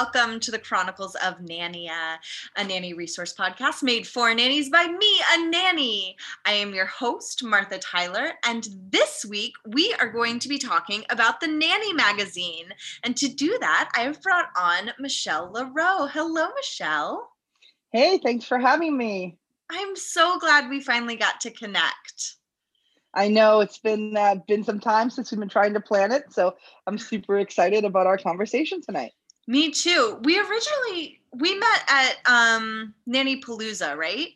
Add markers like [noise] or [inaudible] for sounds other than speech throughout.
welcome to the Chronicles of Nania, a nanny resource podcast made for nannies by me, a nanny. I am your host, Martha Tyler, and this week we are going to be talking about the Nanny magazine. And to do that, I have brought on Michelle LaRowe. Hello, Michelle. Hey, thanks for having me. I'm so glad we finally got to connect. I know it's been uh, been some time since we've been trying to plan it, so I'm super excited about our conversation tonight. Me too. We originally we met at um Nanny Palooza, right?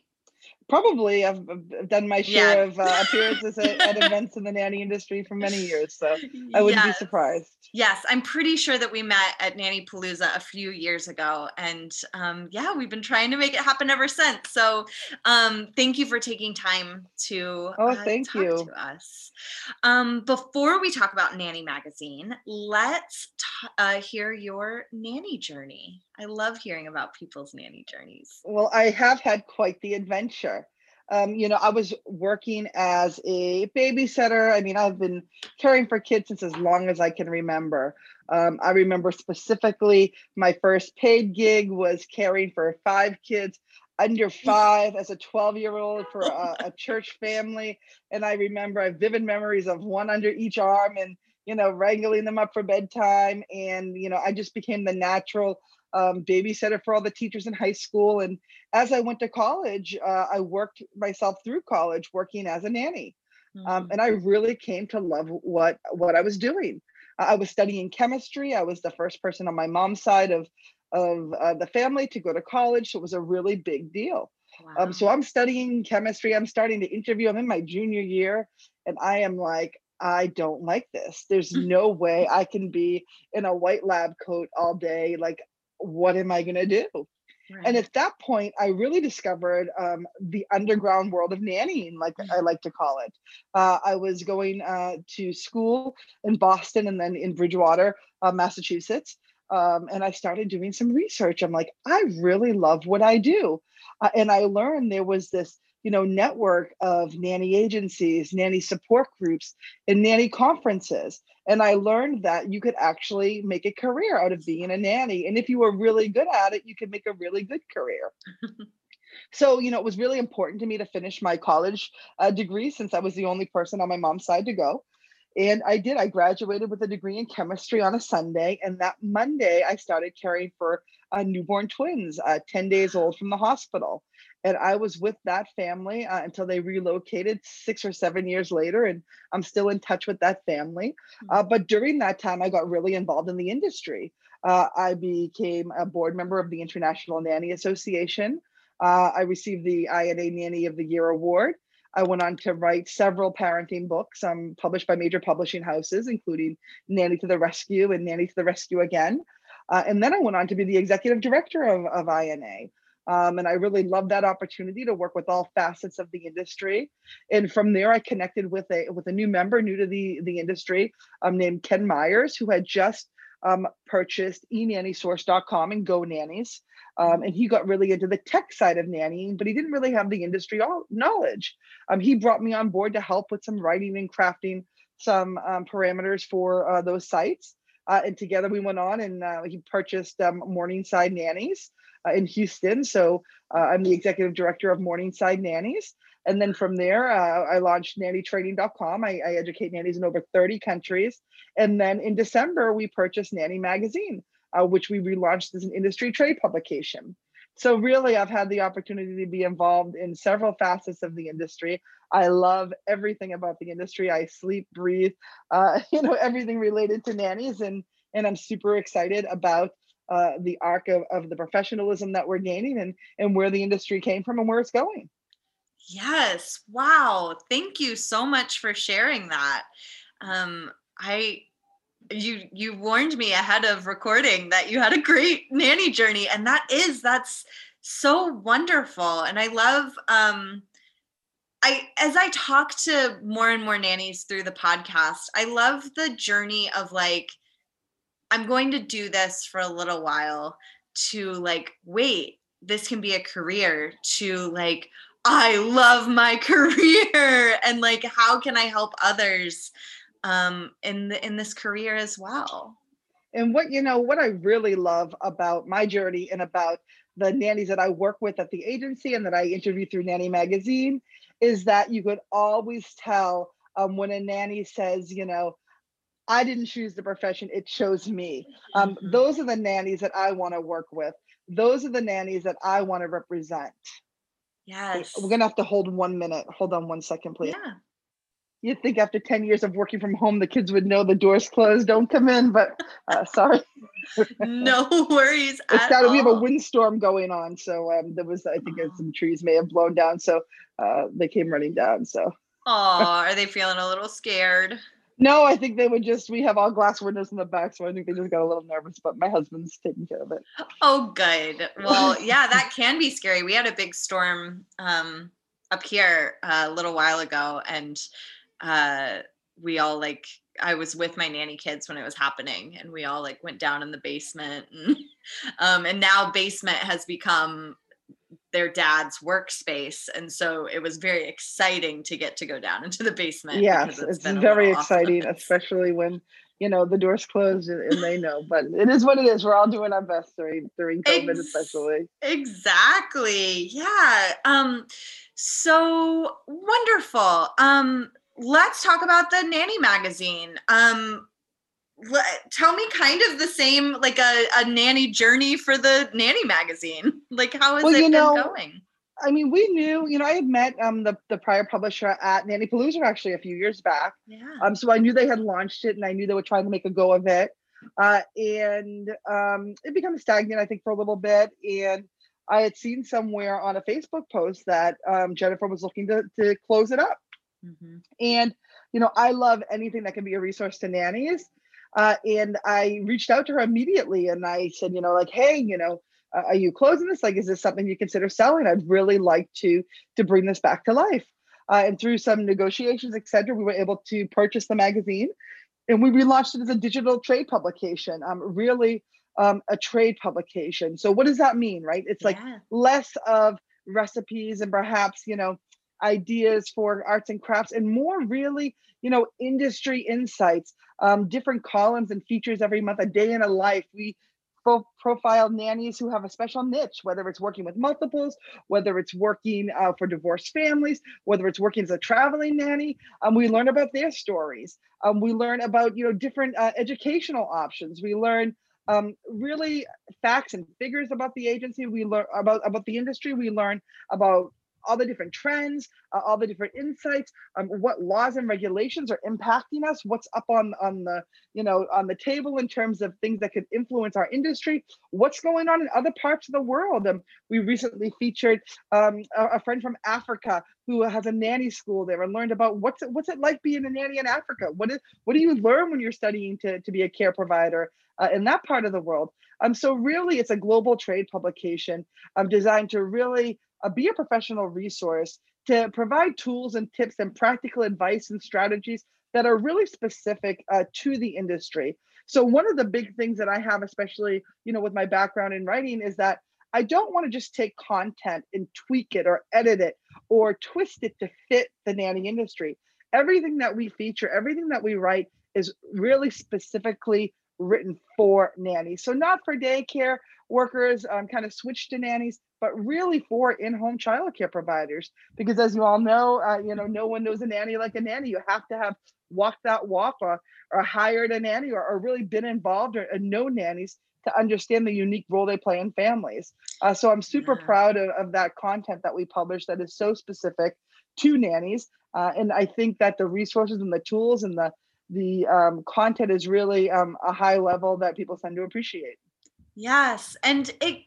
Probably I've, I've done my share Yeah. of uh, [laughs] appearances at, at events in the nanny industry for many years, so I wouldn't Yes. be surprised. Yes, I'm pretty sure that we met at Nanny Palooza a few years ago, and um, yeah, we've been trying to make it happen ever since. So, um, thank you for taking time to Oh, uh, thank talk you. to us. Um, before we talk about Nanny Magazine, let's t- uh, hear your nanny journey. I love hearing about people's nanny journeys. Well, I have had quite the adventure. Um, you know, I was working as a babysitter. I mean, I've been caring for kids since as long as I can remember. Um, I remember specifically my first paid gig was caring for five kids under [laughs] five as a 12 year old for a, a [laughs] church family. And I remember I have vivid memories of one under each arm and, you know, wrangling them up for bedtime. And, you know, I just became the natural um, babysitter for all the teachers in high school. And as I went to college, uh, I worked myself through college working as a nanny. Um, Mm. and I really came to love what what I was doing. I was studying chemistry. I was the first person on my mom's side of of uh, the family to go to college, so it was a really big deal. Wow. Um, so I'm studying chemistry. I'm starting to interview. I'm in my junior year, and I am like, I don't like this. There's [laughs] no way I can be in a white lab coat all day. Like, what am I gonna do? And at that point, I really discovered um, the underground world of nannying, like I like to call it. Uh, I was going uh, to school in Boston and then in Bridgewater, uh, Massachusetts. Um, and I started doing some research. I'm like, I really love what I do. Uh, and I learned there was this, you know, network of nanny agencies, nanny support groups, and nanny conferences. And I learned that you could actually make a career out of being a nanny. And if you were really good at it, you could make a really good career. [laughs] So, you know, it was really important to me to finish my college uh, degree since I was the only person on my mom's side to go. And I did. I graduated with a degree in chemistry on a Sunday. And that Monday, I started caring for uh, newborn twins, uh, 10 days old from the hospital. And I was with that family uh, until they relocated six or seven years later. And I'm still in touch with that family. Uh, but during that time, I got really involved in the industry. Uh, I became a board member of the International Nanny Association. Uh, I received the INA Nanny of the Year award. I went on to write several parenting books um, published by major publishing houses, including Nanny to the Rescue and Nanny to the Rescue Again. Uh, and then I went on to be the executive director of, of INA. Um, and I really loved that opportunity to work with all facets of the industry. And from there, I connected with a with a new member, new to the the industry, um, named Ken Myers, who had just um, purchased eNannySource.com and Go Nannies. Um, and he got really into the tech side of nannying, but he didn't really have the industry all knowledge. Um, he brought me on board to help with some writing and crafting some um, parameters for uh, those sites. Uh, and together we went on and uh, he purchased um, Morningside Nannies in Houston. So uh, I'm the executive director of Morningside Nannies. And then from there, uh, I launched nannytraining.com. I, I educate nannies in over 30 countries. And then in December, we purchased Nanny Magazine, uh, which we relaunched as an industry trade publication. So really, I've had the opportunity to be involved in several facets of the industry. I love everything about the industry. I sleep, breathe, uh, [laughs] you know, everything related to nannies, and and I'm super excited about uh, the arc of, of the professionalism that we're gaining and and where the industry came from and where it's going. Yes. Wow. Thank you so much for sharing that. Um, I you you warned me ahead of recording that you had a great nanny journey and that is that's so wonderful and i love um i as i talk to more and more nannies through the podcast i love the journey of like i'm going to do this for a little while to like wait this can be a career to like i love my [laughs] career and like how can i help others um, in the, in this career as well. And what you know, what I really love about my journey and about the nannies that I work with at the agency and that I interview through Nanny Magazine is that you could always tell um, when a nanny says, you know, I didn't choose the profession, it chose me. Um, mm-hmm. Those are the nannies that I want to work with. Those are the nannies that I want to represent. Yes. We're going to have to hold one minute. Hold on one second, please. Yeah you'd think after 10 years of working from home the kids would know the doors closed don't come in but uh, [laughs] sorry no worries it's got we have a windstorm going on so um, there was i think oh. some trees may have blown down so uh, they came running down so oh are they feeling a little scared no i think they would just we have all glass windows in the back so i think they just got a little nervous but my husband's taking care of it. Oh good. Well [laughs] yeah that can be scary. We had a big storm um, up here uh, a little while ago and uh, we all like I was with my nanny kids when it was happening, and we all like went down in the basement, and [laughs] um, and now basement has become their dad's workspace, and so it was very exciting to get to go down into the basement. Yes, it's, it's very exciting, especially when you know the doors closed and, and, they know. But it is what it is. We're all doing our best during during COVID, Ex- especially. Exactly. Yeah. Um. So wonderful. Um let's talk about the nanny magazine. Um, tell me kind of the same like a, a nanny journey for the nanny magazine. [laughs] Like how has well, it been know, going? I mean we knew you know i had met um the, the prior publisher at nanny palooza actually a few years back. Yeah. Um so i knew they had launched it and i knew they were trying to make a go of it. Uh and um it became stagnant i think for a little bit. And i had seen somewhere on a facebook post that um jennifer was looking to to close it up. Mm-hmm. And, you know, I love anything that can be a resource to nannies. Uh, and I reached out to her immediately and I said, you know, like, hey, you know, uh, are you closing this? Like, is this something you consider selling? I'd really like to to bring this back to life. Uh, and through some negotiations, et cetera, we were able to purchase the magazine, and we relaunched it as a digital trade publication. Um, really, um, a trade publication. So, what does that mean, right? It's yeah. like less of recipes and perhaps you know ideas for arts and crafts and more really you know industry insights um, different columns and features every month a day in a life. We profile nannies who have a special niche whether it's working with multiples whether it's working uh, for divorced families whether it's working as a traveling nanny um, we learn about their stories. Um, we learn about you know different uh, educational options. We learn um, really facts and figures about the agency. We learn about about the industry. We learn about all the different trends, uh, all the different insights, um, what laws and regulations are impacting us, what's up on on the you know on the table in terms of things that could influence our industry, what's going on in other parts of the world. And we recently featured um, a, a, friend from Africa who has a nanny school there and learned about what's it, what's it like being a nanny in Africa. What is what do you learn when you're studying to to be a care provider uh, in that part of the world? Um, so really, it's a global trade publication um, designed to really uh, be a professional resource to provide tools and tips and practical advice and strategies that are really specific uh, to the industry. So one of the big things that I have, especially you know with my background in writing, is that I don't want to just take content and tweak it or edit it or twist it to fit the nanny industry. Everything that we feature, everything that we write is really specifically written for nannies. So not for daycare workers, um, kind of switched to nannies, but really for in-home childcare providers. Because as you all know, uh, you know, no one knows a nanny like a nanny. You have to have walked that walk or, or hired a nanny or, or really been involved or, or know nannies to understand the unique role they play in families. Uh, so I'm super yeah. proud of, of that content that we publish that is so specific to nannies. Uh, and I think that the resources and the tools and the the um, content is really um, a high level that people tend to appreciate. Yes, and it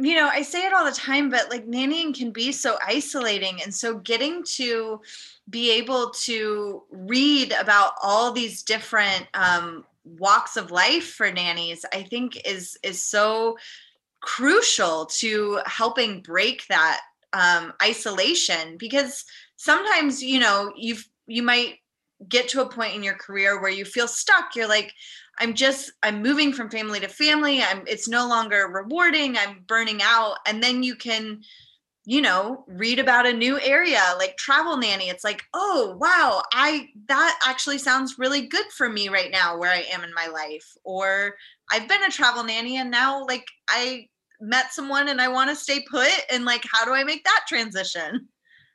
you know i say it all the time but like nannying can be so isolating and so getting to be able to read about all these different um, walks of life for nannies i think is is so crucial to helping break that um, isolation because sometimes you know you've you might get to a point in your career where you feel stuck you're like i'm just i'm moving from family to family i'm it's no longer rewarding i'm burning out and then you can you know read about a new area like travel nanny. It's like oh wow i that actually sounds really good for me right now where i am in my life or i've been a travel nanny and now like i met someone and i want to stay put and like how do i make that transition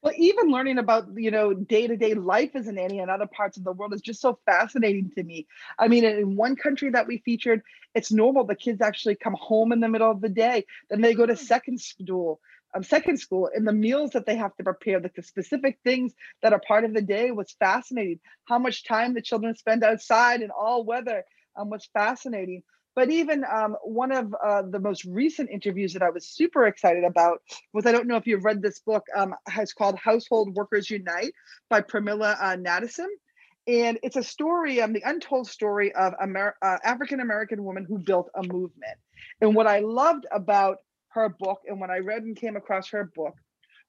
well, even learning about you know day to day life as a nanny in other parts of the world is just so fascinating to me. I mean, in one country that we featured, it's normal the kids actually come home in the middle of the day, then they go to second school, um, second school, and the meals that they have to prepare, like the specific things that are part of the day, was fascinating. How much time the children spend outside in all weather um, was fascinating. But even um, one of uh, the most recent interviews that I was super excited about was I don't know if you've read this book, um, it's called Household Workers Unite by Premilla uh, Nadasen. And it's a story, um, the untold story of Amer- uh, African American woman who built a movement. And what I loved about her book, and when I read and came across her book,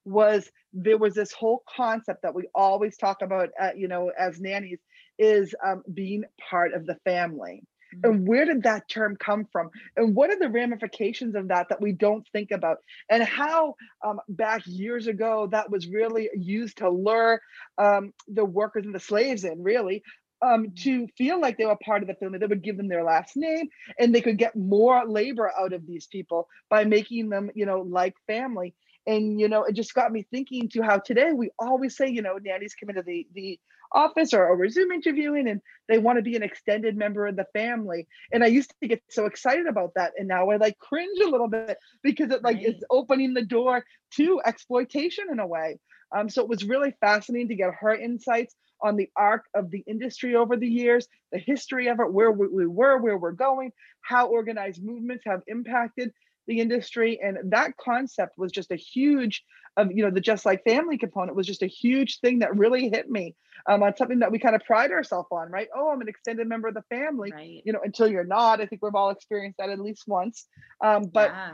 was there was this whole concept that we always talk about, uh, you know, as nannies, is um, being part of the family and where did that term come from and what are the ramifications of that that we don't think about and how um, back years ago that was really used to lure um, the workers and the slaves in really um, mm-hmm. to feel like they were part of the family. They would give them their last name and they could get more labor out of these people by making them, you know, like family. And, you know, it just got me thinking to how today we always say, you know, nannies come into the, the office or, over Zoom interviewing and they want to be an extended member of the family. And I used to get so excited about that. And now I like cringe a little bit because it like right. it's opening the door to exploitation in a way. Um, so it was really fascinating to get her insights on the arc of the industry over the years, the history of it, where we were, where we're going, how organized movements have impacted the industry and that concept was just a huge of you know the just like family component was just a huge thing that really hit me um, on something that we kind of pride ourselves on right oh i'm an extended member of the family right. you know until you're not i think we've all experienced that at least once um, but yeah.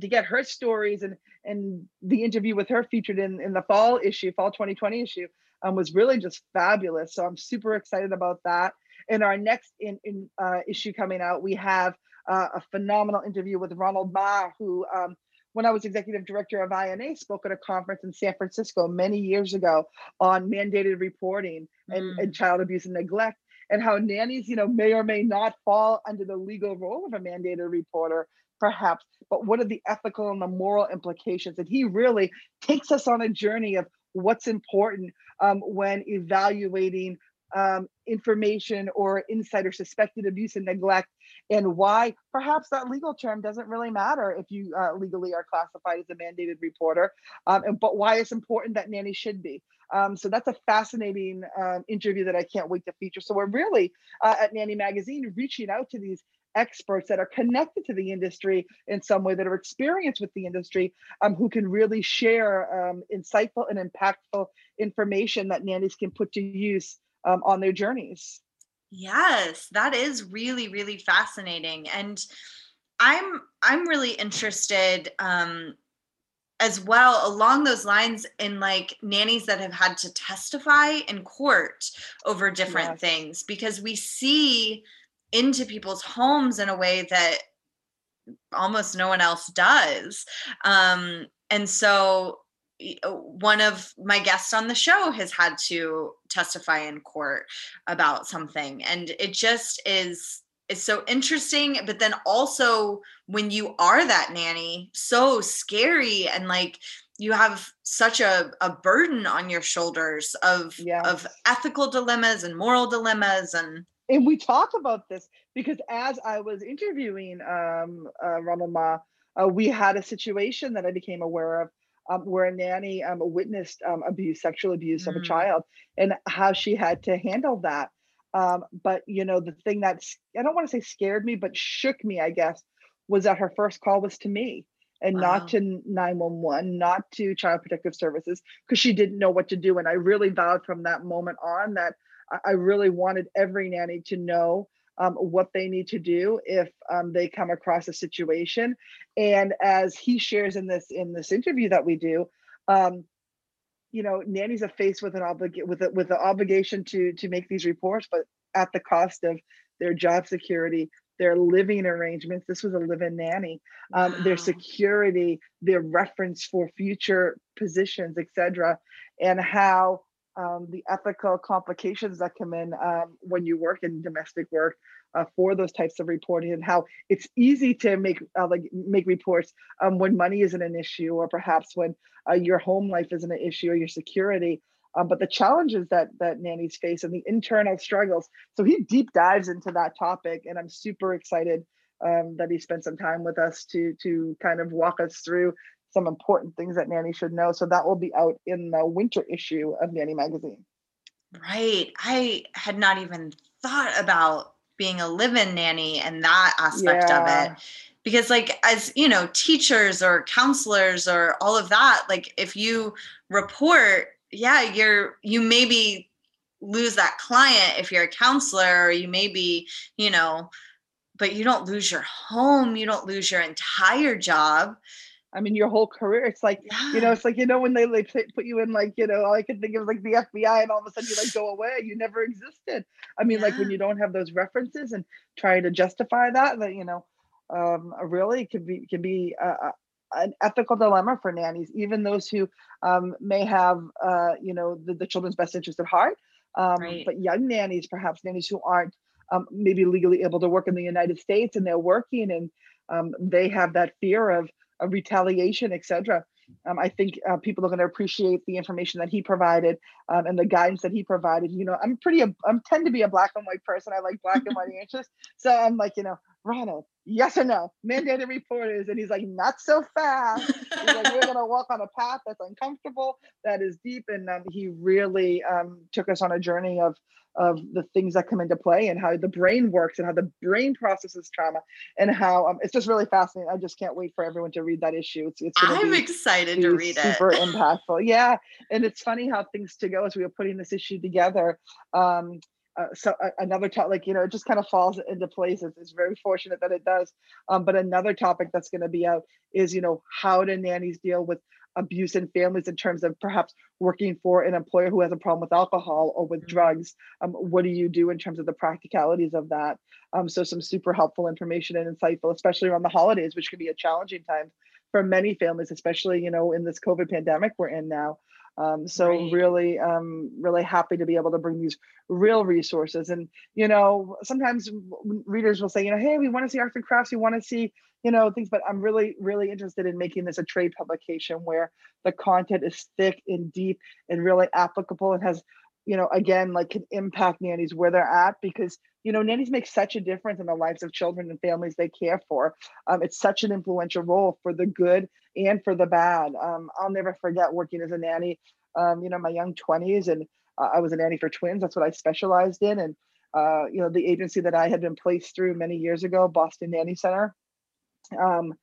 to get her stories and and the interview with her featured in in the fall issue fall 2020 issue um, was really just fabulous so i'm super excited about that in our next in, in uh, issue coming out we have uh, a phenomenal interview with Ronald Mah, who, um, when I was executive director of INA, spoke at a conference in San Francisco many years ago on mandated reporting and, mm. and child abuse and neglect and how nannies, you know, may or may not fall under the legal role of a mandated reporter, perhaps, but what are the ethical and the moral implications? And he really takes us on a journey of what's important um, when evaluating um, information or insight or suspected abuse and neglect, and why perhaps that legal term doesn't really matter if you uh, legally are classified as a mandated reporter, um, and, but why it's important that nanny should be. Um, so that's a fascinating um, interview that I can't wait to feature. So we're really uh, at Nanny Magazine reaching out to these experts that are connected to the industry in some way that are experienced with the industry um, who can really share um, insightful and impactful information that nannies can put to use um, on their journeys. Yes, that is really really fascinating, and I'm I'm really interested um, as well along those lines in like nannies that have had to testify in court over different yes. things because we see into people's homes in a way that almost no one else does um, and so one of my guests on the show has had to testify in court about something and it just is it's so interesting but then also when you are that nanny so scary and like you have such a, a burden on your shoulders of of ethical dilemmas and moral dilemmas and and we talk about this because as I was interviewing um, uh, Ronald Mah, uh, we had a situation that I became aware of um, where a nanny um, witnessed um, abuse, sexual abuse mm. of a mm. child, and how she had to handle that. Um, but you know, the thing that's I don't want to say scared me, but shook me, I guess, was that her first call was to me and wow. not to 911, not to Child Protective Services, because she didn't know what to do. And I really vowed from that moment on that I really wanted every nanny to know um, what they need to do if um, they come across a situation. And as he shares in this in this interview that we do, um, you know, nannies are faced with an oblig with a, with the obligation to to make these reports, but at the cost of their job security, their living arrangements. This was a live-in nanny. Um, wow. Their security, their reference for future positions, etc., and how um, the ethical complications that come in um, when you work in domestic work uh, for those types of reporting and how it's easy to make uh, like make reports um, when money isn't an issue or perhaps when uh, your home life isn't an issue or your security. Um, but the challenges that that nannies face and the internal struggles. So he deep dives into that topic and i'm super excited um, that he spent some time with us to to kind of walk us through some important things that Nanny should know. So that will be out in the winter issue of Nanny Magazine. Right. I had not even thought about being a live-in nanny and that aspect yeah. of it. Because like as you know, teachers or counselors or all of that, like if you report, yeah, you're you maybe lose that client if you're a counselor or you maybe, you know, but you don't lose your home, you don't lose your entire job. I mean, your whole career. It's like, yeah. you know, it's like, you know, when they like put you in like, you know, all I can think of like the FBI and all of a sudden you like go [sighs] away, you never existed. I mean, yeah. like when you don't have those references and trying to justify that, that, you know, um, really can be, can be uh, an ethical dilemma for nannies, even those who um, may have, uh, you know, the, the, children's best interest at heart. Um, right. But young nannies, perhaps nannies who aren't um, maybe legally able to work in the United States and they're working and um, they have that fear of, retaliation, etc. Um, I think uh, people are going to appreciate the information that he provided um, and the guidance that he provided. You know, I'm pretty, I'm tend to be a black and white person. I like black and white answers. So I'm like, you know, Ronald, yes or no, mandated reporters. And he's like, not so fast. He's like, we're going to walk on a path that's uncomfortable, that is deep. And um, he really um, took us on a journey of, of the things that come into play and how the brain works and how the brain processes trauma and how um, it's just really fascinating. I just can't wait for everyone to read that issue. It's, it's I'm be, excited to read super it. Super impactful. Yeah. And it's funny how things to go as we were putting this issue together. Um, uh, so uh, another topic, like you know, it just kind of falls into place. It's, it's very fortunate that it does. Um, but another topic that's going to be out is you know how do nannies deal with abuse in families in terms of perhaps working for an employer who has a problem with alcohol or with mm-hmm. drugs um, what do you do in terms of the practicalities of that um, so some super helpful information and insightful especially around the holidays which can be a challenging time for many families especially you know in this covid pandemic we're in now um, so right. really, um, really happy to be able to bring these real resources. And you know, sometimes readers will say, you know, hey, we want to see arts and crafts, we want to see, you know, things. But I'm really, really interested in making this a trade publication where the content is thick and deep and really applicable and has you know, again, like can impact nannies where they're at because, you know, nannies make such a difference in the lives of children and families they care for. Um, it's such an influential role for the good and for the bad. Um, I'll never forget working as a nanny, um, you know, my young 20s, and uh, I was a nanny for twins. That's what I specialized in. And, uh, you know, the agency that I had been placed through many years ago, Boston Nanny Center. Um,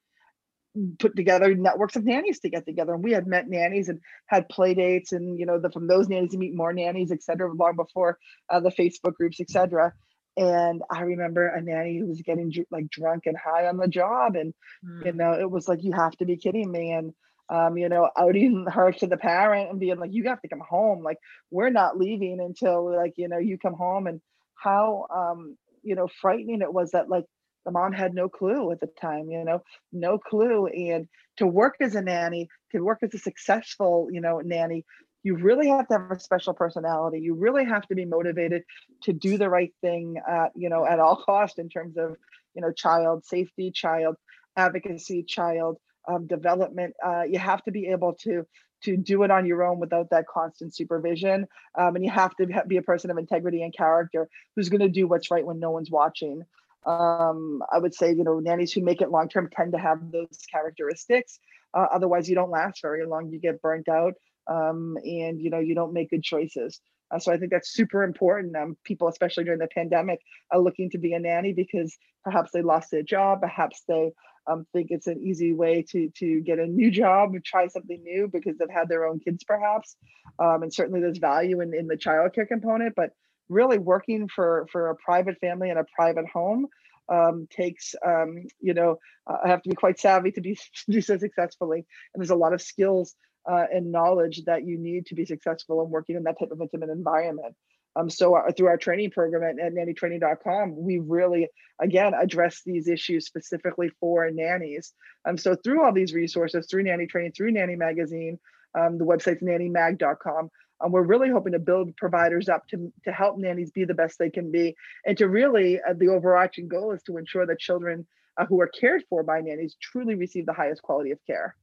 put together networks of nannies to get together and we had met nannies and had play dates and you know the, from those nannies you meet more nannies et cetera long before uh, the facebook groups et cetera and i remember a nanny who was getting like drunk and high on the job and mm. you know it was like you have to be kidding me and um, you know outing [laughs] her to the parent and being like you have to come home like we're not leaving until like you know you come home and how um you know frightening it was that like the mom had no clue at the time you know no clue and to work as a nanny to work as a successful you know nanny you really have to have a special personality. You really have to be motivated to do the right thing, at, you know, at all [laughs] cost in terms of, you know, child safety, child advocacy, child um, development. Uh, you have to be able to to do it on your own without that constant supervision, um, and you have to be a person of integrity and character who's going to do what's right when no one's watching. Um, I would say, you know, nannies who make it long term tend to have those characteristics. Uh, otherwise, you don't last very long. You get burnt out, um, and you know you don't make good choices. Uh, so I think that's super important. Um, people, especially during the pandemic, are looking to be a nanny because perhaps they lost their job, perhaps they um, think it's an easy way to to get a new job, and try something new because they've had their own kids, perhaps. Um, and certainly there's value in in the childcare component, but really working for for a private family and a private home um, takes um, you know I have to be quite savvy to be [laughs] to do so successfully, and there's a lot of skills uh, and knowledge that you need to be successful in working in that type of intimate environment. Um, so uh, through our training program at, at nannytraining.com, we really, again, address these issues specifically for nannies. Um, so through all these resources, through Nanny Training, through Nanny Magazine, um, the website's nannymag.com, um, we're really hoping to build providers up to, to help nannies be the best they can be. And to really, uh, the overarching goal is to ensure that children uh, who are cared for by nannies truly receive the highest quality of care.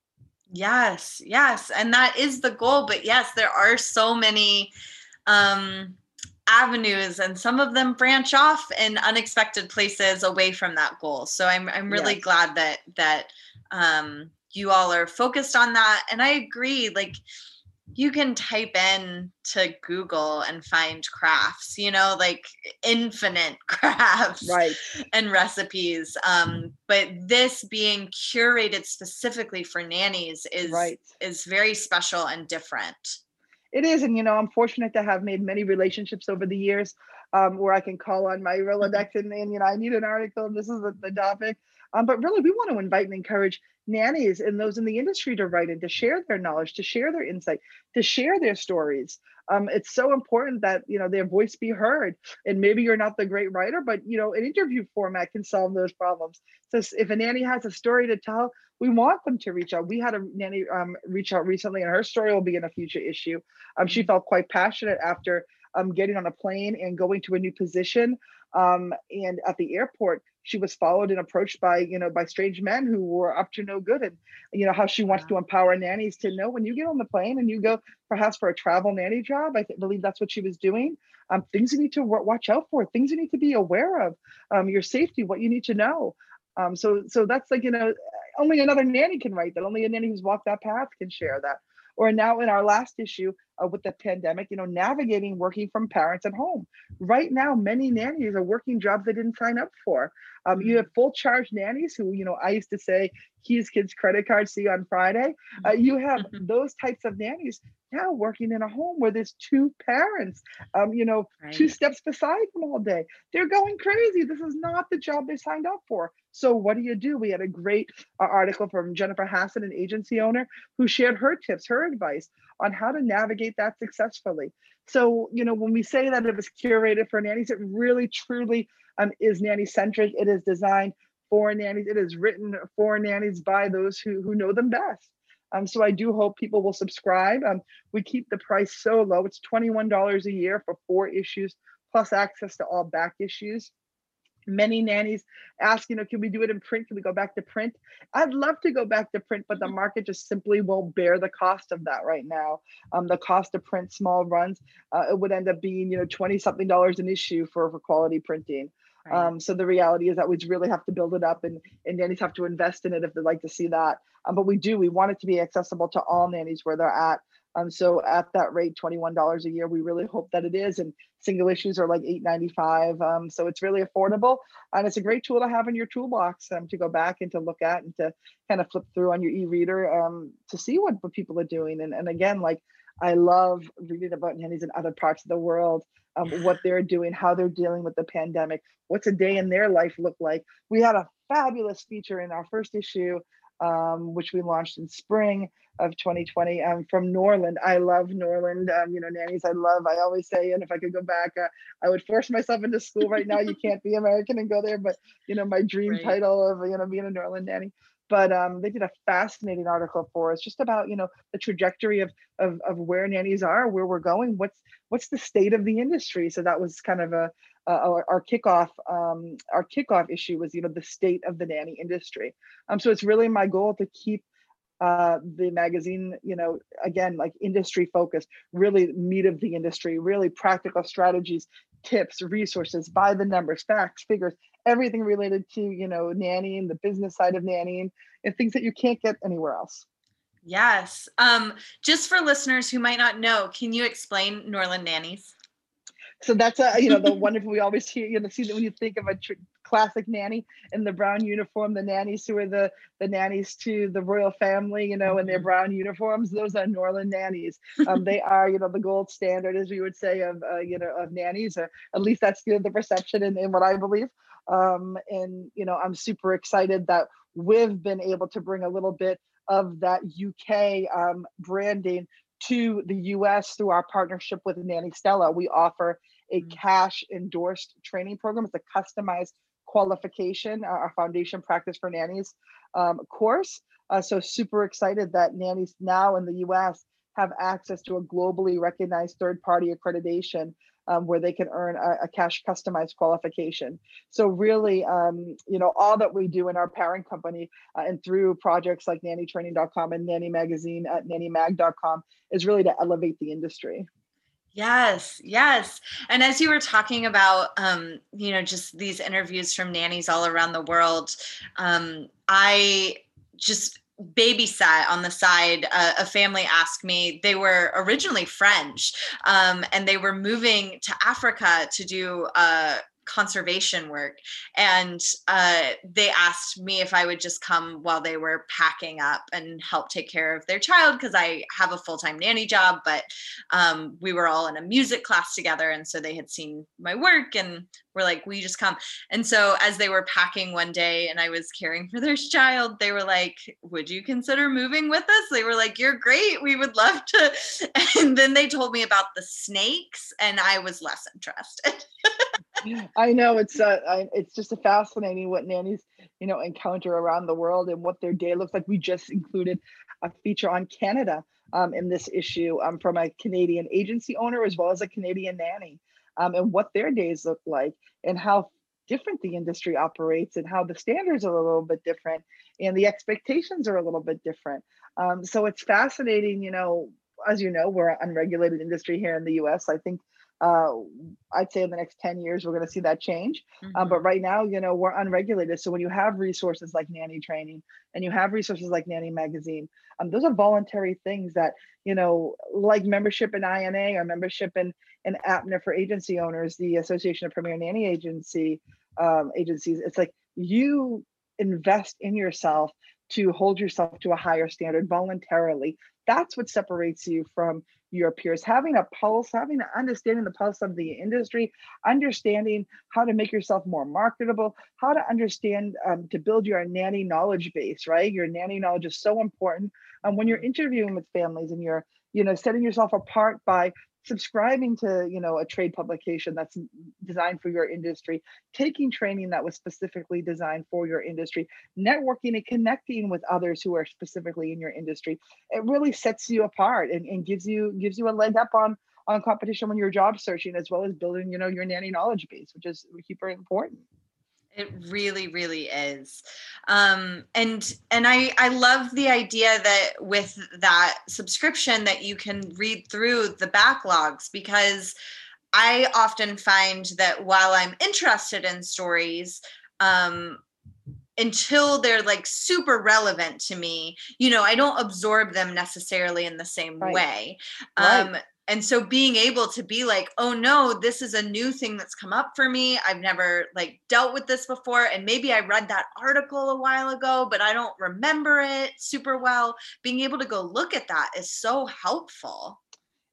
Yes, yes. And that is the goal. But yes, there are so many um, avenues and some of them branch off in unexpected places away from that goal. So I'm I'm really yes. glad that that um, you all are focused on that. And I agree, like you can type in to Google and find crafts, you know, like infinite [laughs] crafts right. and recipes. Um, but this being curated specifically for nannies is right. is very special and different. It is, and you know, I'm fortunate to have made many relationships over the years um, where I can call on my Rolodex and, and you know, I need an article and this is the, the topic. Um, but really, we want to invite and encourage nannies and those in the industry to write and to share their knowledge, to share their insight, to share their stories. Um, it's so important that you know their voice be heard. And maybe you're not the great writer, but you know an interview format can solve those problems. So if a nanny has a story to tell, we want them to reach out. We had a nanny um, reach out recently, and her story will be in a future issue. Um, she felt quite passionate after um, getting on a plane and going to a new position. Um, and at the airport, she was followed and approached by you know by strange men who were up to no good and you know how she wants to empower nannies to know when you get on the plane and you go perhaps for a travel nanny job i th- believe that's what she was doing. Um, things you need to w- watch out for things you need to be aware of um, your safety what you need to know. Um, so so that's like you know only another nanny can write that only a nanny who's walked that path can share that. Or now in our last issue uh, with the pandemic, you know, navigating working from parents at home. Right now, many nannies are working jobs they didn't sign up for. Um, you have full charge nannies who, you know, I used to say, keys, kids, credit card, see you on Friday. Uh, you have mm-hmm. those types of nannies now working in a home where there's two parents, um, you know, right. two steps beside them all day. They're going crazy. This is not the job they signed up for. So what do you do? We had a great uh, article from Jennifer Hassan, an agency owner, who shared her tips, her advice on how to navigate that successfully. So, you know, when we say that it was curated for nannies, it really truly um, is nanny centric. It is designed for nannies. It is written for nannies by those who, who know them best. Um, so I do hope people will subscribe. Um, we keep the price so low. It's $21 a year for four issues, plus access to all back issues many nannies ask you know can we do it in print? Can we go back to print? I'd love to go back to print but the mm-hmm. market just simply won't bear the cost of that right now. Um, the cost to print small runs uh, it would end up being you know 20 something dollars an issue for, for quality printing. Right. um, so the reality is that we really have to build it up and, and nannies have to invest in it if they'd like to see that. Um, but we do we want it to be accessible to all nannies where they're at um, so at that rate, $21 a year, we really hope that it is. And single issues are like $8.95. Um, so it's really affordable. And it's a great tool to have in your toolbox um, to go back and to look at and to kind of flip through on your e-reader um, to see what, what people are doing. And, and again, like I love reading about nannies in other parts of the world, um, what they're doing, how they're dealing with the pandemic, what's a day in their life look like. We had a fabulous feature in our first issue um, which we launched in spring of 2020 um, from Norland. I love Norland. Um, you know, nannies, I love. I always say, and if I could go back, uh, I would force myself into school right now. You can't be American and go there, but you know, my dream right. title of you know being a Norland nanny. But um, they did a fascinating article for us just about you know the trajectory of, of of where nannies are where we're going what's what's the state of the industry. So that was kind of a uh, our, our, kickoff um, our kickoff issue was you know the state of the nanny industry. Um, so it's really my goal to keep uh, the magazine, you know, again, like industry focused, really meat of the industry, really practical strategies, tips, resources, by the numbers, facts, figures, everything related to, you know, nannying, the business side of nannying, and things that you can't get anywhere else. Yes. Um, just for listeners who might not know, can you explain Norland Nannies? So that's a you know the [laughs] wonderful we always hear you know see that when you think of a tr- classic nanny in the brown uniform, the nannies who are the the nannies to the royal family, you know, in their mm-hmm. brown uniforms, those are Norland nannies. Um, they [laughs] are you know the gold standard, as we would say, of uh, you know of nannies, or at least that's you know, the perception and, and what I believe. Um, and you know I'm super excited that we've been able to bring a little bit of that UK um, branding to the US through our partnership with Nanny Stella. We offer a mm. CACHE endorsed training program. It's a customized qualification, uh, our foundation practice for nannies um, course. Uh, so super excited that nannies now in the US have access to a globally recognized third party accreditation um, where they can earn a, a, CACHE customized qualification. So really, um, you know, all that we do in our parent company uh, and through projects like nannytraining.com and nanny magazine at nannymag.com is really to elevate the industry. Yes, yes. And as you were talking about, um, you know, just these interviews from nannies all around the world, um, I just babysat on the side uh, a family asked me they were originally french um, and they were moving to africa to do uh, conservation work and uh, they asked me if i would just come while they were packing up and help take care of their child because i have a full-time nanny job but um, we were all in a music class together and so they had seen my work and were like you just come? And so as they were packing one day and i was caring for their child they were like would you consider moving with us? They were like you're great we would love to. [laughs] And then they told me about the snakes and i was less interested [laughs] I know it's uh, it's just a fascinating what nannies you know encounter around the world and what their day looks like. We just included a feature on Canada um, in this issue um, from a Canadian agency owner as well as a Canadian nanny, um, and what their days look like and how different the industry operates and how the standards are a little bit different and the expectations are a little bit different. Um, so it's fascinating, you know. As you know, we're an unregulated industry here in the U.S. I think uh, I'd say in the next 10 years, we're going to see that change. Mm-hmm. Um, but right now, you know, we're unregulated. So when you have resources like nanny training and you have resources like Nanny Magazine, um, those are voluntary things that, you know, like membership in INA or membership in, in APNA for agency owners, the Association of Premier Nanny Agency um, agencies. It's like you invest in yourself to hold yourself to a higher standard voluntarily. That's what separates you from your peers, having a pulse, having an understanding the pulse of the industry, understanding how to make yourself more marketable, how to understand um, to build your nanny knowledge base, right? Your nanny knowledge is so important. And um, when you're interviewing with families and you're, you know, setting yourself apart by subscribing to you know a trade publication that's designed for your industry taking training that was specifically designed for your industry networking and connecting with others who are specifically in your industry it really sets you apart and, and gives you gives you a leg up on on competition when you're job searching as well as building you know your nanny knowledge base which is super important it really, really is. Um, and and I I love the idea that with that subscription that you can read through the backlogs because I often find that while I'm interested in stories, um, until they're like super relevant to me, you know, I don't absorb them necessarily in the same right. way. Um, right and so being able to be like oh no this is a new thing that's come up for me i've never like dealt with this before and maybe i read that article a while ago but i don't remember it super well being able to go look at that is so helpful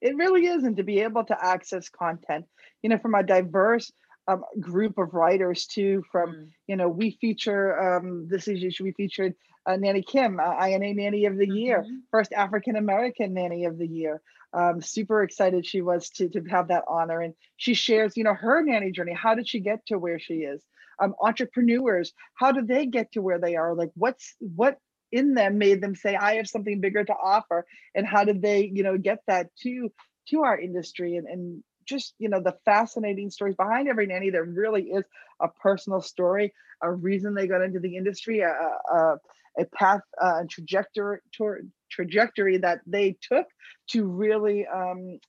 it really is and to be able to access content you know from a diverse um, group of writers too from mm. you know we feature um, this is we featured uh, nanny kim uh, ina nanny of the mm-hmm. year first african american nanny of the year um, super excited she was to, to have that honor. And she shares, you know, her nanny journey. How did she get to where she is? Um, entrepreneurs, how do they get to where they are? Like what's what in them made them say i have something bigger to offer and how did they you know get that to to our industry and, and just you know the fascinating stories behind every nanny there really is a personal story a reason they got into the industry a, a, a path uh, and trajectory trajectory that they took to really um,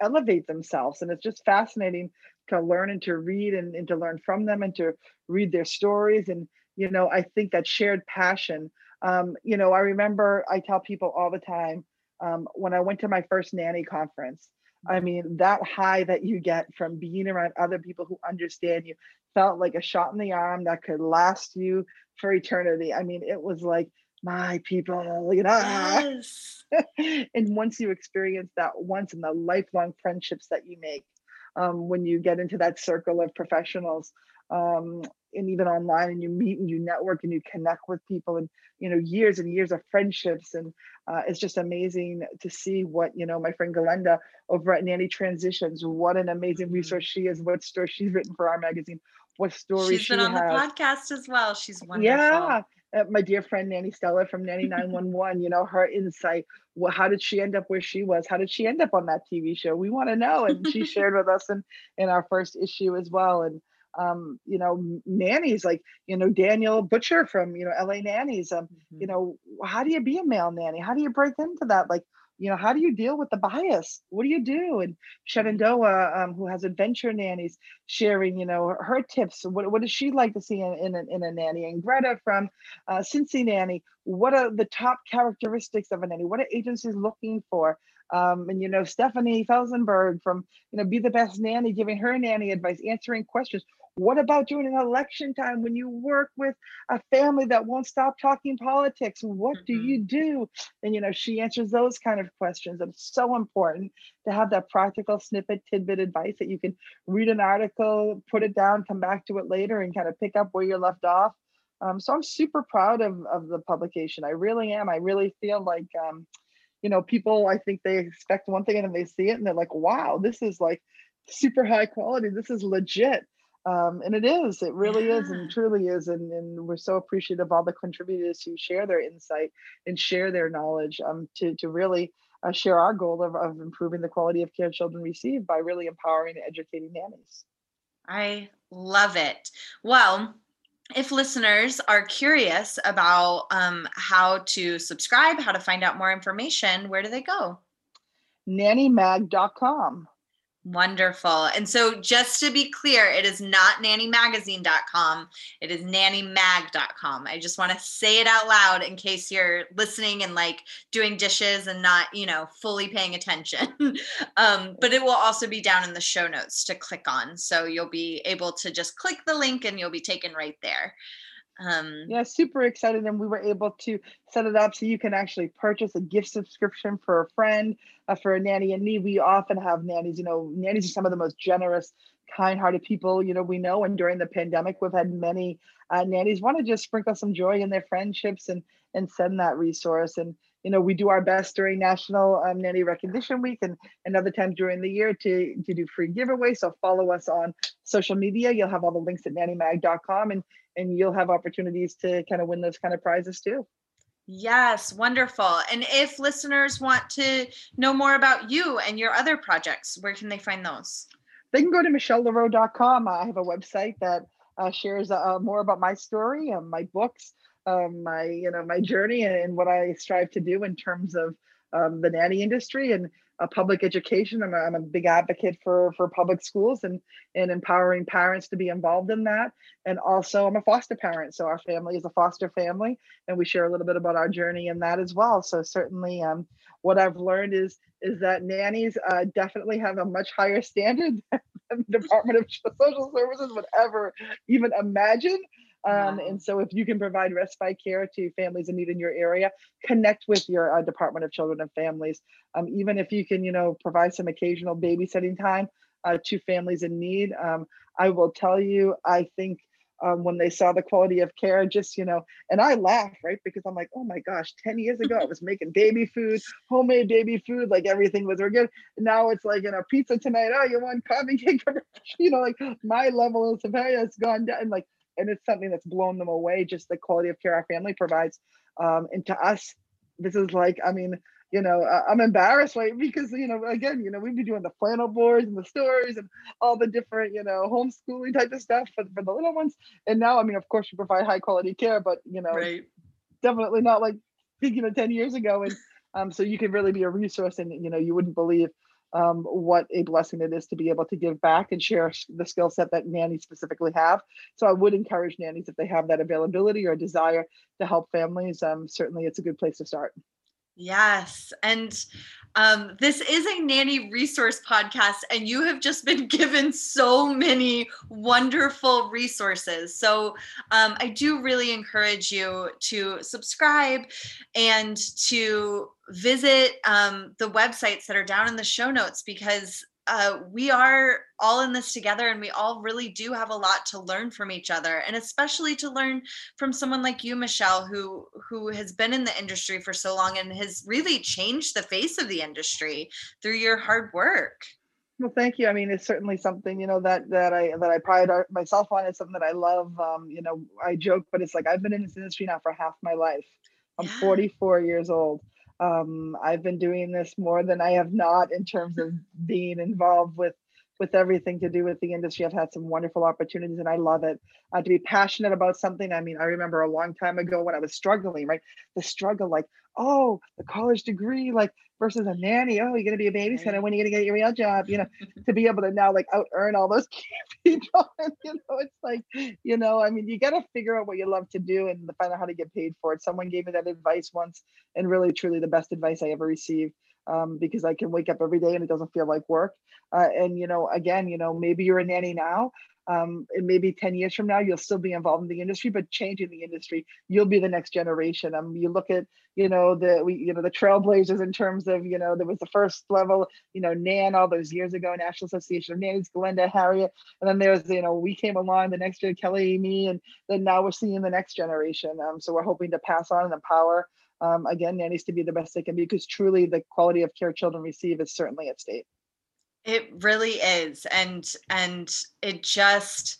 elevate themselves. And it's just fascinating to learn and to read and, and to learn from them and to read their stories. And you know i think that shared passion um, you know i remember i tell people all the time um, when i went to my first nanny conference i mean that high that you get from being around other people who understand you felt like a shot in the arm that could last you for eternity. I mean it was like my people, you know. Yes. [laughs] and once you experience that once in the lifelong friendships that you make, um, when you get into that circle of professionals, um, and even online, and you meet and you network and you connect with people, and you know years and years of friendships, and uh, it's just amazing to see what you know. My friend Galenda over at Nanny Transitions, what an amazing mm-hmm. resource she is. What story she's written for our magazine. What stories she's been she on has. the podcast as well. She's wonderful. Yeah, my dear friend Nanny Stella from Nanny [laughs] 911, you know, her insight. Well, how did she end up where she was? How did she end up on that TV show? We want to know. And she [laughs] shared with us in, in our first issue as well. And, um, you know, nannies like, you know, Daniel Butcher from, you know, LA Nannies. Um, mm-hmm. You know, how do you be a male nanny? How do you break into that? Like, you know, how do you deal with the bias? What do you do? And Shenandoah, um, who has adventure nannies, sharing, you know, her tips. What, what does she like to see in, in, a, in a nanny? And Greta from uh, Cincy Nanny, what are the top characteristics of a nanny? What are agencies looking for? Um, and you know Stephanie Felzenberg from you know Be the Best Nanny, giving her nanny advice, answering questions. What about during an election time when you work with a family that won't stop talking politics? What mm-hmm. do you do? And you know, she answers those kind of questions. It's so important to have that practical snippet, tidbit advice that you can read an article, put it down, come back to it later, and kind of pick up where you're left off. Um, so I'm super proud of of the publication. I really am. I really feel like um, you know, people I think they expect one thing and then they see it and they're like, wow, this is like super high quality. This is legit. Um, and it is, it really yeah. is and truly is. And, and we're so appreciative of all the contributors who share their insight and share their knowledge um, to, to really uh, share our goal of, of improving the quality of care children receive by really empowering and educating nannies. I love it. Well, if listeners are curious about um, how to subscribe, how to find out more information, where do they go? Nannymag.com. Wonderful. And so, just to be clear, it is not nannymagazine.com. It is nannymag.com. I just want to say it out loud in case you're listening and like doing dishes and not, you know, fully paying attention. [laughs] um, but it will also be down in the show notes to click on. So, you'll be able to just click the link and you'll be taken right there. Um, yeah, super excited. And we were able to set it up so you can actually purchase a gift subscription for a friend, uh, for a nanny and me. We often have nannies, you know, nannies are some of the most generous, kind hearted people, you know, we know. And during the pandemic, we've had many uh, nannies want to just sprinkle some joy in their friendships and, and send that resource. And, you know, we do our best during National um, Nanny Recognition Week and, and other times during the year to, to do free giveaways. So follow us on social media. You'll have all the links at nannymag.com and and you'll have opportunities to kind of win those kind of prizes too. Yes, wonderful. And if listeners want to know more about you and your other projects, where can they find those? They can go to michellelarowe.com. I have a website that uh, shares uh, more about my story and my books, um, my you know my journey and, and, what I strive to do in terms of um, the nanny industry and uh, public education. I'm a, I'm a big advocate for for public schools and and empowering parents to be involved in that. And also, I'm a foster parent, so our family is a foster family, and we share a little bit about our journey in that as well. So certainly, um, what I've learned is is that nannies uh, definitely have a much higher standard [laughs] than the Department of Social Services would ever even imagine. Um, wow. And so, if you can provide respite care to families in need in your area, connect with your uh, Department of Children and Families. Um, even if you can, you know, provide some occasional babysitting time uh, to families in need. Um, I will tell you, I think um, when they saw the quality of care, just, you know, and I laugh, right? Because I'm like, oh my gosh, 10 years ago, I was making baby food, homemade baby food, like everything was organic. Now it's like, you know, pizza tonight. Oh, you want coffee cake? [laughs] you know, like my level of severity has gone down. Like and it's something that's blown them away. Just the quality of care our family provides, um, and to us, this is like, I mean, you know, I'm embarrassed, right? [laughs] Because, you know, again, you know, we'd be doing the flannel boards and the stories and all the different, you know, homeschooling type of stuff for, for the little ones. And now, I mean, of course, we provide high quality care, but, you know, right. definitely not like, [laughs] you know, 10 years ago. And um, so you can really be a resource and, you know, you wouldn't believe um, what a blessing it is to be able to give back and share the skill set that nannies specifically have. So I would encourage nannies if they have that availability or desire to help families. Um, certainly, it's a good place to start. Yes. And um, this is a nanny resource podcast, and you have just been [laughs] given so many wonderful resources. So um, I do really encourage you to subscribe and to visit um, the websites that are down in the show notes because uh, we are all in this together and we all really do have a lot to learn from each other. And especially to learn from someone like you michelle who who has been in the industry for so long and has really changed the face of the industry through your hard work. Well thank you. I mean it's certainly something you know that that i that i pride myself on. It's something that i love. Um, you know i joke but it's like i've been in this industry now for half my life. I'm yeah. 44 years old um, I've been doing this more than I have not in terms of being involved with with everything to do with the industry. I've had some wonderful opportunities and I love it. Uh, to be passionate about something. I mean, I remember a long time ago when I was struggling, right? The struggle, like, oh, the college degree, like versus a nanny. Oh, you're gonna be a babysitter. When are you gonna get your real job? You know, [laughs] to be able to now like out earn all those [laughs] people. you know, it's like, you know, I mean, you gotta figure out what you love to do and find out how to get paid for it. Someone gave me that advice once, and really, truly, the best advice I ever received. Um, because I can wake up every day and it doesn't feel like work. Uh, and you know, again, you know, maybe you're a nanny now, um, and maybe 10 years from now you'll still be involved in the industry but changing the industry you'll be the next generation um, you look at you know the we you know the trailblazers in terms of you know there was the first level you know nan all those years ago national association of nannies glenda harriet and then there's you know we came along the next year kelly me and then now we're seeing the next generation um, so we're hoping to pass on and empower um, again nannies to be the best they can be because truly the quality of care children receive is certainly at stake it really is. And and it just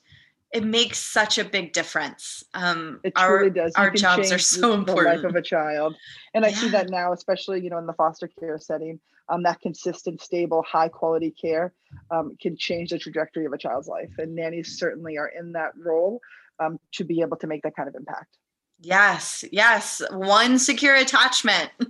it makes such a big difference. Um, it truly our, does. You our jobs are so important. The life of a child, and I yeah. see that now, especially you know in the foster care setting. Um, that consistent, stable, high quality care um, can change the trajectory of a child's life, and nannies certainly are in that role um, to be able to make that kind of impact. Yes, yes. One secure attachment [laughs]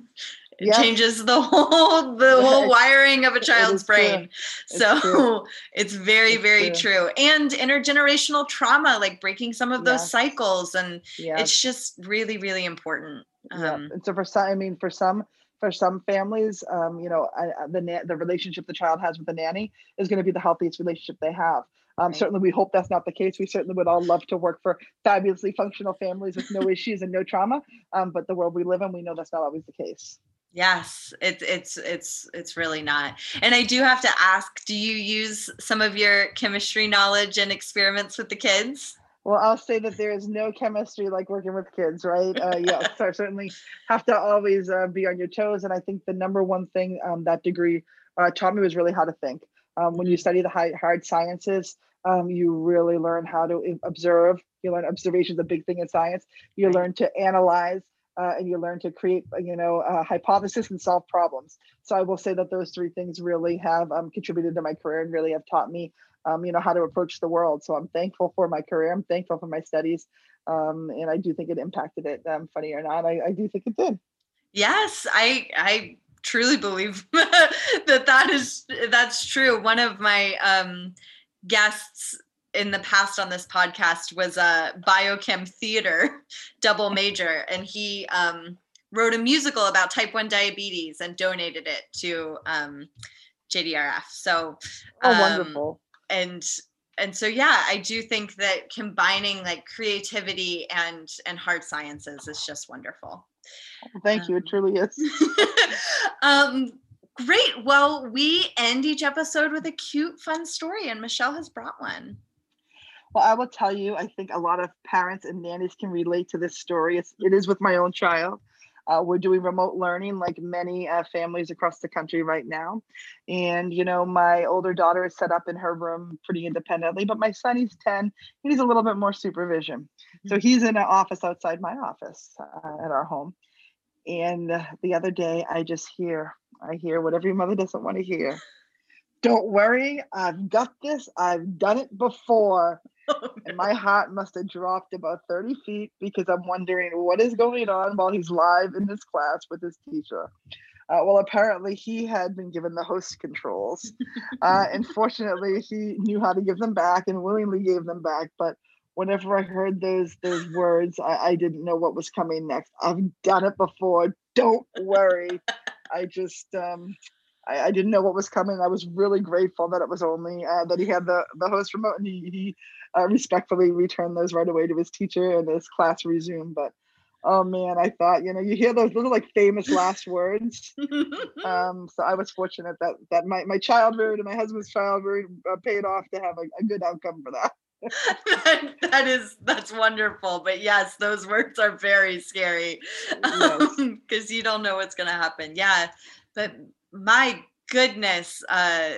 it yep. changes the whole the whole wiring of a child's brain it's so [laughs] it's very it's very true. true. and intergenerational trauma like breaking some of those cycles and it's just really really important um, yeah. and so for some i mean for some for some families um, you know I, the na- the relationship the child has with the nanny is going to be the healthiest relationship they have um, right. Certainly, we hope that's not the case. We certainly would all love to work for fabulously functional families with no issues and no trauma. Um, but the world we live in, we know that's not always the case. Yes, it's it's it's it's really not. And I do have to ask, do you use some of your chemistry knowledge and experiments with the kids? Well, I'll say that there is no chemistry like working with kids, right? Uh, yes, [laughs] I certainly have to always uh, be on your toes. And I think the number one thing um, that degree uh, taught me was really how to think. Um, when you study the high, hard sciences, um, you really learn how to observe. You learn observation is a big thing in science. You learn to analyze uh, and you learn to create, you know, a hypothesis and solve problems. So I will say that those three things really have um, contributed to my career and really have taught me, um, you know, how to approach the world. So I'm thankful for my career. I'm thankful for my studies, um, and I do think it impacted it. Um, funny or not, I, I do think it did. Yes, I I truly believe [laughs] that that is that's true. One of my um, guests in the past on this podcast was a biochem theater [laughs] double major, and he um, wrote a musical about type 1 diabetes and donated it to um, JDRF. So, oh, um, wonderful. And and so yeah, I do think that combining like creativity and and hard sciences is just wonderful. [laughs] Thank you. It um, truly is. [laughs] um, great. Well, we end each episode with a cute, fun story, and Michelle has brought one. Well, I will tell you, I think a lot of parents and nannies can relate to this story. It's, it is with my own child. Uh, we're doing remote learning like many uh, families across the country right now. And, you know, my older daughter is set up in her room pretty independently, but my son, he's 10, he needs a little bit more supervision. Mm-hmm. So he's in an office outside my office uh, at our home. And uh, the other day, I just hear, I hear what every mother doesn't want to hear. [sighs] Don't worry, I've got this. I've done it before. Oh, [laughs] and my heart must have dropped about 30 feet because I'm wondering what is going on while he's live in this class with his teacher. Uh, well, apparently he had been given the host controls. [laughs] Uh, and fortunately, he knew how to give them back and willingly gave them back. But whenever I heard those those words, I, I didn't know what was coming next. I've done it before. Don't worry. I just um, I, I, didn't know what was coming. I was really grateful that it was only uh, that he had the the host remote and he, he uh, respectfully returned those right away to his teacher and his class resumed. But oh man, I thought you know you hear those little like famous last [laughs] words. um, so I was fortunate that that my my childhood and my husband's childhood uh, paid off to have a, a good outcome for that. that, [laughs] that is that's wonderful but yes those words are very scary because yes. [laughs] you don't know what's going to happen yeah but my goodness uh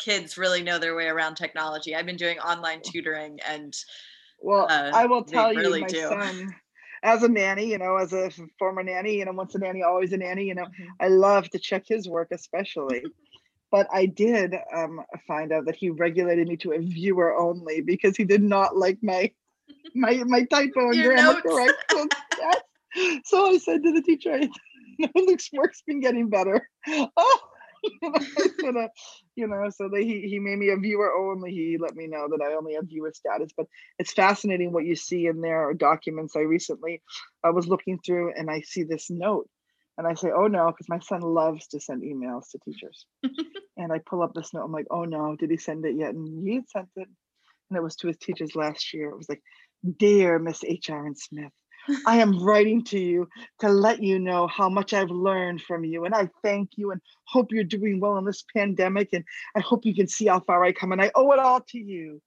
kids really know their way around technology i've been doing online tutoring and well uh, i will tell you my do. son as a nanny you know as a former nanny you know once a nanny always a nanny you know mm-hmm. i love to check his work especially [laughs] but I did um, find out that he regulated me to a viewer only because he did not like my my my typo and grammar corrections. [laughs] yes. So I said to the teacher, [laughs] Luke's work's been getting better. Oh, [laughs] you know, you know, so they, he he made me a viewer only. He let me know that I only have viewer status. But it's fascinating what you see in their documents. I recently I was looking through and I see this note and I say, oh no, because my son loves to send emails to teachers. [laughs] and I pull up this note. I'm like, oh no, did he send it yet? And he had sent it. And it was to his teachers last year. It was like, Dear Miss H. Aaron Smith, I am writing to you to let you know how much I've learned from you. And I thank you and hope you're doing well in this pandemic. And I hope you can see how far I come. And I owe it all to you.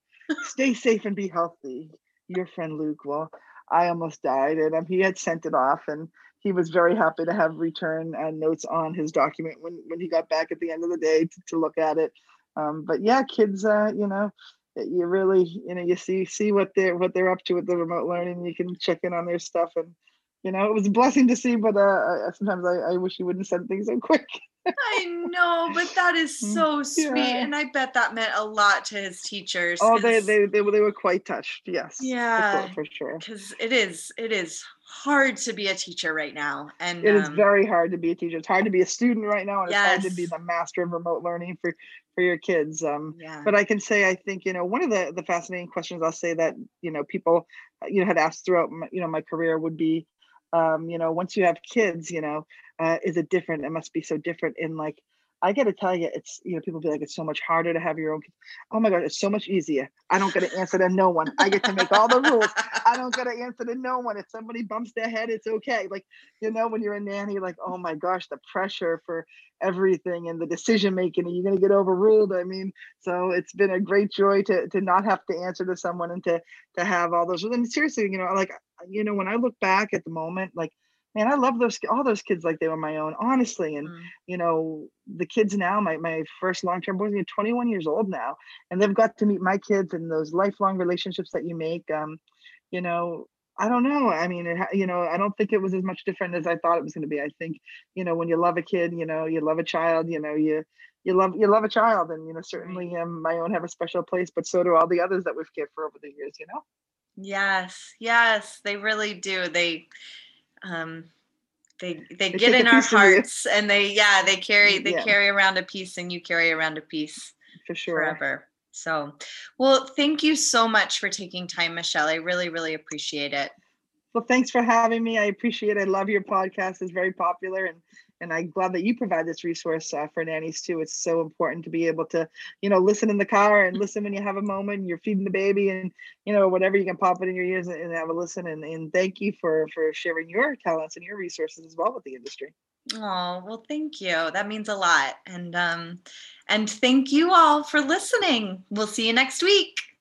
Stay safe and be healthy. Your friend Luke. Well, I almost died. And um, he had sent it off. And he was very happy to have return uh, notes on his document when, when he got back at the end of the day to, to look at it. Um, but yeah, kids, uh, you know, you really, you know, you see see what they're what they're up to with the remote learning. You can check in on their stuff, and you know, it was a blessing to see. But uh, sometimes I, I wish he wouldn't send things so quick. I know, but that is [laughs] mm, so sweet, yeah. and I bet that meant a lot to his teachers. Oh, they they they, they were quite touched. Yes, yeah, for, for sure. Because it is it is hard to be a teacher right now, and it um, is very hard to be a teacher. It's hard to be a student right now, and yes. it's hard to be the master of remote learning for for your kids. Um, yeah. But I can say, I think you know, one of the the fascinating questions I'll say that you know people you know had asked throughout my, you know my career would be um, you know, once you have kids, you know, uh, is it different? It must be so different in like, I got to tell you, it's, you know, people be like, it's so much harder to have your own. Oh my God, it's so much easier. I don't get to answer to no one. I get to make all the rules. I don't get to answer to no one. If somebody bumps their head, it's okay. Like, you know, when you're a nanny, like, oh my gosh, the pressure for everything and the decision making, and you're going to get overruled. I mean, so it's been a great joy to, to not have to answer to someone and to, to have all those. And seriously, you know, like, you know, when I look back at the moment, like, man, I love those all those kids like they were my own, honestly. And mm. you know, the kids now, my my first long term boys, are 21 years old now, and they've got to meet my kids and those lifelong relationships that you make. Um, you know, I don't know. I mean, it, you know, I don't think it was as much different as I thought it was going to be. I think, you know, when you love a kid, you know, you love a child, you know, you you love you love a child, and you know, certainly um, my own have a special place, but so do all the others that we've cared for over the years. You know. Yes, yes, they really do. They um they they, they get in our hearts and they yeah, they carry they yeah. carry around a piece and you carry around a piece for sure forever. So, well, thank you so much for taking time, Michelle. I really, really appreciate it. Well, thanks for having me. I appreciate it. I love your podcast. It's very popular and and I'm glad that you provide this resource uh, for nannies too. It's so important to be able to, you know, listen in the car and listen when you have a moment. You're feeding the baby, and you know whatever you can pop it in your ears and, and have a listen. And, and thank you for for sharing your talents and your resources as well with the industry. Oh well, thank you. That means a lot. And um, and thank you all for listening. We'll see you next week.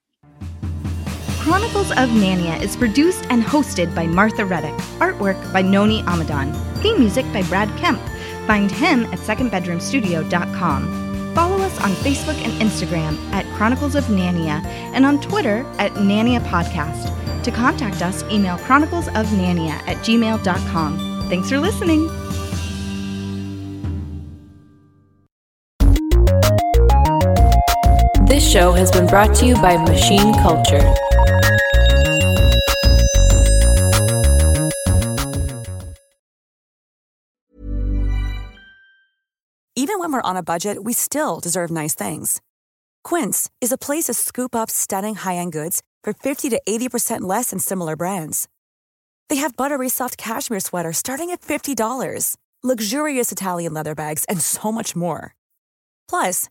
Chronicles of Nania is produced and hosted by Martha Reddick. Artwork by Noni Amadan. Theme music by Brad Kemp. Find him at secondbedroomstudio.com. Follow us on Facebook and Instagram at Chronicles of Nania and on Twitter at Nania Podcast. To contact us, email chroniclesofnania at gmail.com. Thanks for listening. Show has been brought to you by Machine Culture. Even when we're on a budget, we still deserve nice things. Quince is a place to scoop up stunning high end goods for 50 to 80% less than similar brands. They have buttery soft cashmere sweaters starting at $50, luxurious Italian leather bags, and so much more. Plus,